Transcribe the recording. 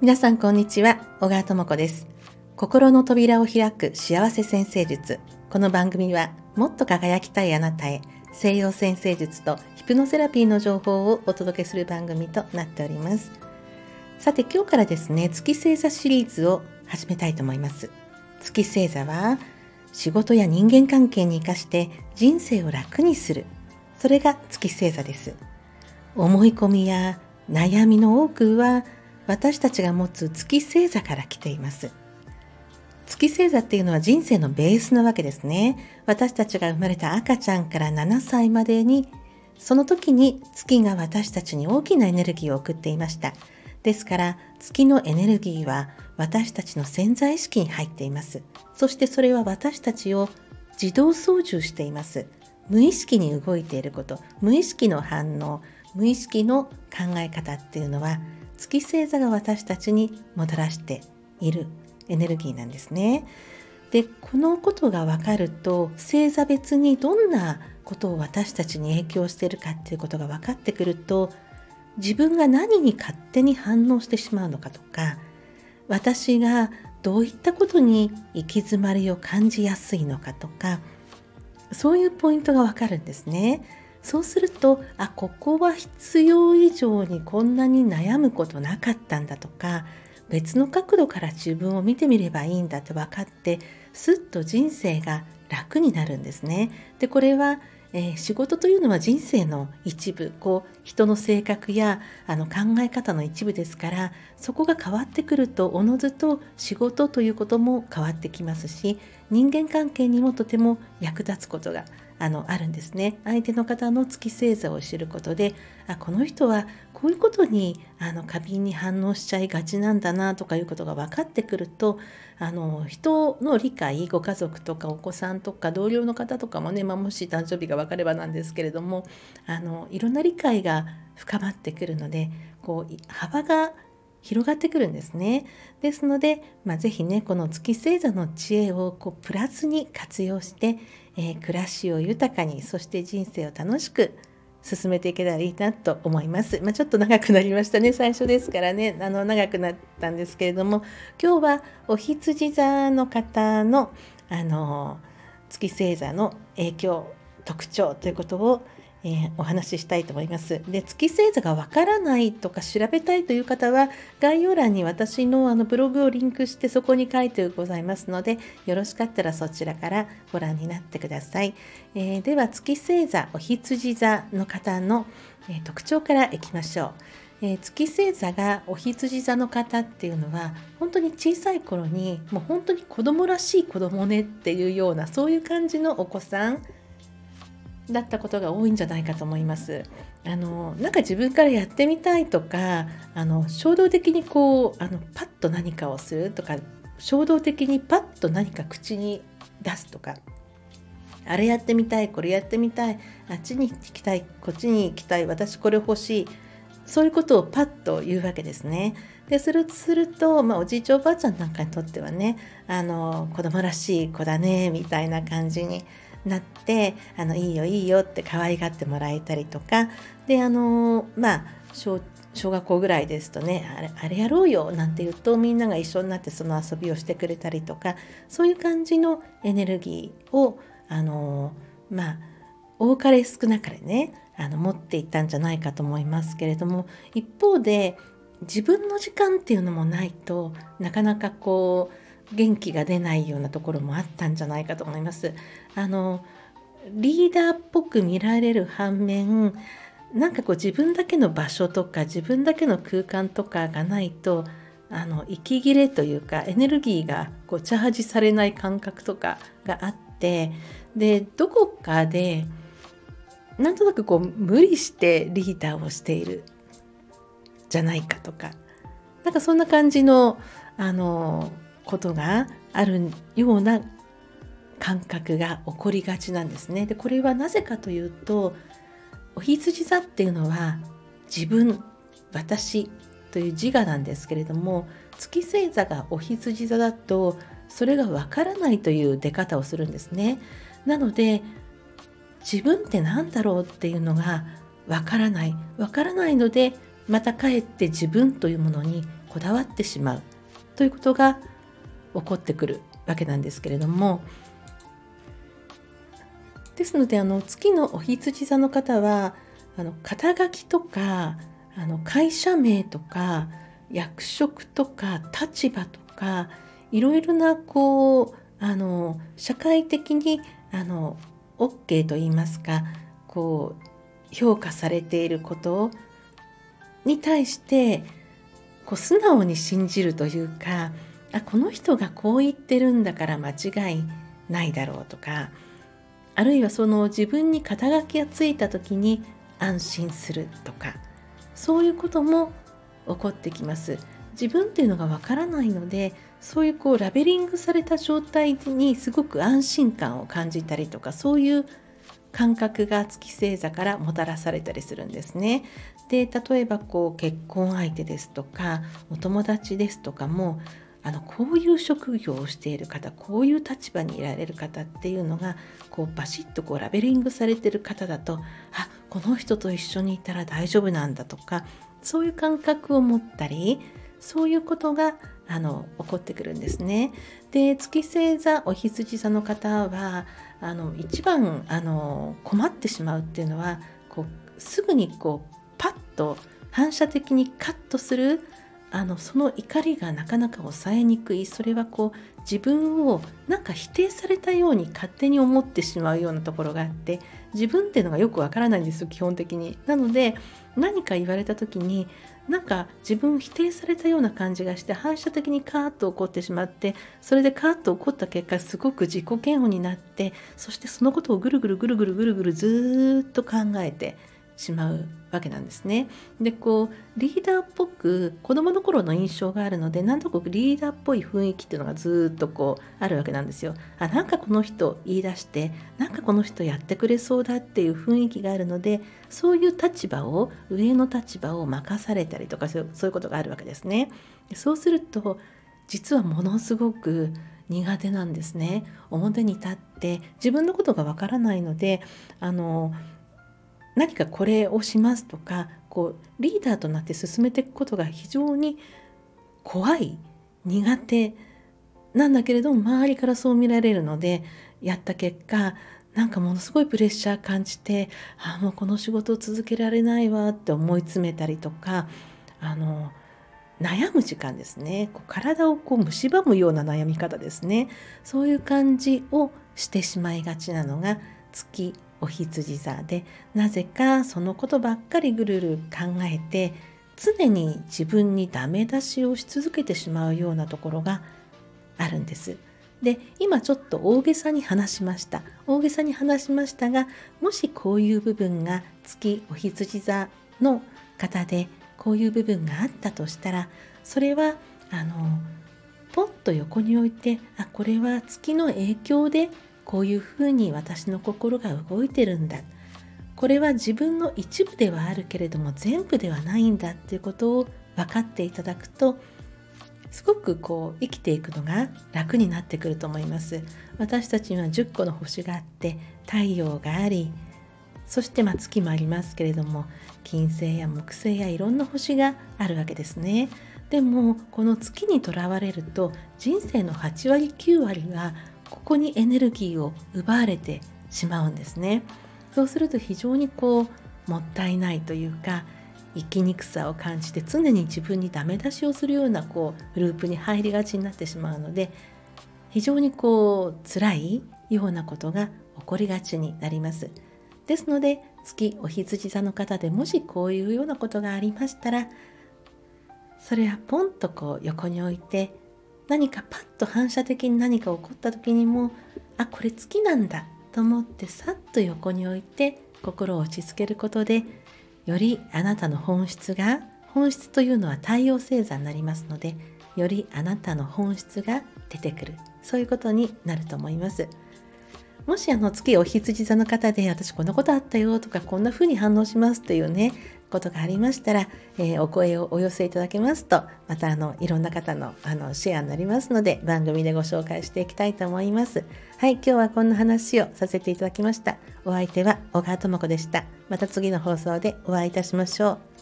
皆さんこんにちは。小川智子です。心の扉を開く幸せ先生術。この番組はもっと輝きたいあなたへ西洋先生術とヒプノセラピーの情報をお届けする番組となっております。さて今日からですね月星座シリーズを始めたいと思います。月星座は仕事や人間関係に生かして人生を楽にする。それが月星座です。思い込みや悩みの多くは私たちが持つ月星座から来ています。月星座っていうのは人生のベースなわけですね。私たちが生まれた赤ちゃんから7歳までにその時に月が私たちに大きなエネルギーを送っていました。ですから月のエネルギーは私たちの潜在意識に入っています。そしてそれは私たちを自動操縦しています。無意識に動いていること無意識の反応無意識の考え方っていうのは月星座が私たちにもたらしているエネルギーなんですね。でこのことが分かると星座別にどんなことを私たちに影響しているかっていうことが分かってくると自分が何に勝手に反応してしまうのかとか私がどういったことに行き詰まりを感じやすいのかとかそういうポイントがわかるんですね。そうするとあここは必要以上にこんなに悩むことなかったんだとか別の角度から自分を見てみればいいんだって分かってすっと人生が楽になるんですね。でこれはえー、仕事というのは人生の一部。こう人の性格やあの考え方の一部ですからそこが変わってくるとおのずと仕事ということも変わってきますし人間関係にもとても役立つことがあのあるんですね相手の方の月星座を知ることであこの人はこういうことにあの過敏に反応しちゃいがちなんだなとかいうことが分かってくるとあの人の理解ご家族とかお子さんとか同僚の方とかもね、まあ、もし誕生日が分かればなんですけれどもあのいろんな理解が深まってくるのでこう幅が広がってくるんですね。ですので、まあ、是非ねこの月星座の知恵をこうプラスに活用して、えー、暮らしを豊かにそして人生を楽しく進めていけたらいいなと思います。まあ、ちょっと長くなりましたね最初ですからねあの長くなったんですけれども今日はお羊座の方のあの月星座の影響特徴ということをえー、お話ししたいと思います。で月星座がわからないとか調べたいという方は概要欄に私のあのブログをリンクしてそこに書いてございますのでよろしかったらそちらからご覧になってください。えー、では月星座お羊座の方の、えー、特徴からいきましょう。えー、月星座がお羊座の方っていうのは本当に小さい頃にもう本当に子供らしい子供ねっていうようなそういう感じのお子さんだったことが多いんじゃないかと思います。あのなんか自分からやってみたいとかあの衝動的にこうあのパッと何かをするとか衝動的にパッと何か口に出すとかあれやってみたいこれやってみたいあっちに行きたいこっちに行きたい私これ欲しいそういうことをパッと言うわけですね。で、するすると、まあ、おじいちゃんおばあちゃんなんかにとってはね、あの、子供らしい子だね、みたいな感じになってあのいいよいいよって可愛がってもらえたりとか。であのまあ小小学校ぐらいですとねあれあれやろうよなんて言うとみんなが一緒になってその遊びをしてくれたりとか。そういう感じのエネルギーをあのまあ多かれ少なかれねあの持っていったんじゃないかと思いますけれども。一方で自分の時間っていうのもないとなかなかこう元気が出ないようなところもあったんじゃないかと思います。あのリーダーっぽく見られる反面なんかこう自分だけの場所とか自分だけの空間とかがないとあの息切れというかエネルギーがこうチャージされない感覚とかがあってでどこかでなんとなくこう無理してリーダーをしているじゃないかとかなんかそんな感じのあのことがあるような感覚が起こりがちなんですね。でこれはなぜかというとお羊座っていうのは自分私という自我なんですけれども月星座がお羊座だとそれがわからないという出方をするんですね。なので自分って何だろうっていうのがわからないわからないのでまたかえって自分というものにこだわってしまうということが起こってくるわけなんですけれども。ですのであの月のお羊座の方はあの肩書きとかあの会社名とか役職とか立場とかいろいろなこうあの社会的にあの OK と言いますかこう評価されていることに対してこう素直に信じるというかあこの人がこう言ってるんだから間違いないだろうとかあるいはその自分に肩書きがついた時に安心するとかそういうことも起こってきます自分っていうのがわからないのでそういうこうラベリングされた状態にすごく安心感を感じたりとかそういう感覚が月星座からもたらされたりするんですね。で例えばこう結婚相手ですとかお友達ですとかもあのこういう職業をしている方こういう立場にいられる方っていうのがこうバシッとこうラベリングされてる方だとあこの人と一緒にいたら大丈夫なんだとかそういう感覚を持ったりそういうことがあの起こってくるんですね。で月星座お羊座の方はあの一番あの困ってしまうっていうのはこうすぐにこうパッと反射的にカットするあのその怒りがなかなか抑えにくいそれはこう自分をなんか否定されたように勝手に思ってしまうようなところがあって自分っていうのがよくわからないんですよ基本的に。なので何か言われた時になんか自分を否定されたような感じがして反射的にカーッと怒ってしまってそれでカーッと怒った結果すごく自己嫌悪になってそしてそのことをぐるぐるぐるぐるぐるぐるずっと考えてしまうわけなんですね。でこうリーダーっぽく子どもの頃の印象があるのでなんとなくリーダーっぽい雰囲気っていうのがずっとこうあるわけなんですよ。あなんかこの人言い出してなんかこの人やってくれそうだっていう雰囲気があるのでそういう立場を上の立場を任されたりとかそういうことがあるわけですね。そうすると実はものすごく苦手なんですね表に立って自分のことがわからないのであの何かこれをしますとかこうリーダーとなって進めていくことが非常に怖い苦手なんだけれども周りからそう見られるのでやった結果なんかものすごいプレッシャー感じてあもうこの仕事を続けられないわって思い詰めたりとかあの悩む時間ですね。こう体をこう蝕むような悩み方ですね。そういう感じをしてしまいがちなのが月お羊座でなぜかそのことばっかりぐるる考えて常に自分にダメ出しをし続けてしまうようなところがあるんです。で今ちょっと大げさに話しました大げさに話しましたがもしこういう部分が月お羊座の方でこういう部分があったとしたらそれはあのポッと横に置いてあこれは月の影響でこういうふうに私の心が動いてるんだ。これは自分の一部ではあるけれども全部ではないんだっていうことを分かっていただくとすごくこう生きていくのが楽になってくると思います。私たちには10個の星があって太陽がありそしてま月もありますけれども金星や木星やいろんな星があるわけですね。でもこの月にとらわれると人生の8割9割はここにエネルギーを奪われてしまうんですね。そうすると非常にこうもったいないというか生きにくさを感じて常に自分にダメ出しをするようなこうループに入りがちになってしまうので非常にこう辛いようなことが起こりがちになります。ですので月お羊座の方でもしこういうようなことがありましたらそれはポンとこう横に置いて何かパッと反射的に何か起こった時にもあこれ月なんだと思ってさっと横に置いて心を落ち着けることでよりあなたの本質が本質というのは太陽星座になりますのでよりあなたの本質が出てくる。そういうことになると思います。もしあの月お羊座の方で私こんなことあったよとかこんな風に反応しますというねことがありましたら、えー、お声をお寄せいただけますとまたあのいろんな方のあのシェアになりますので番組でご紹介していきたいと思います。はい今日はこんな話をさせていただきました。お相手は小川智子でした。また次の放送でお会いいたしましょう。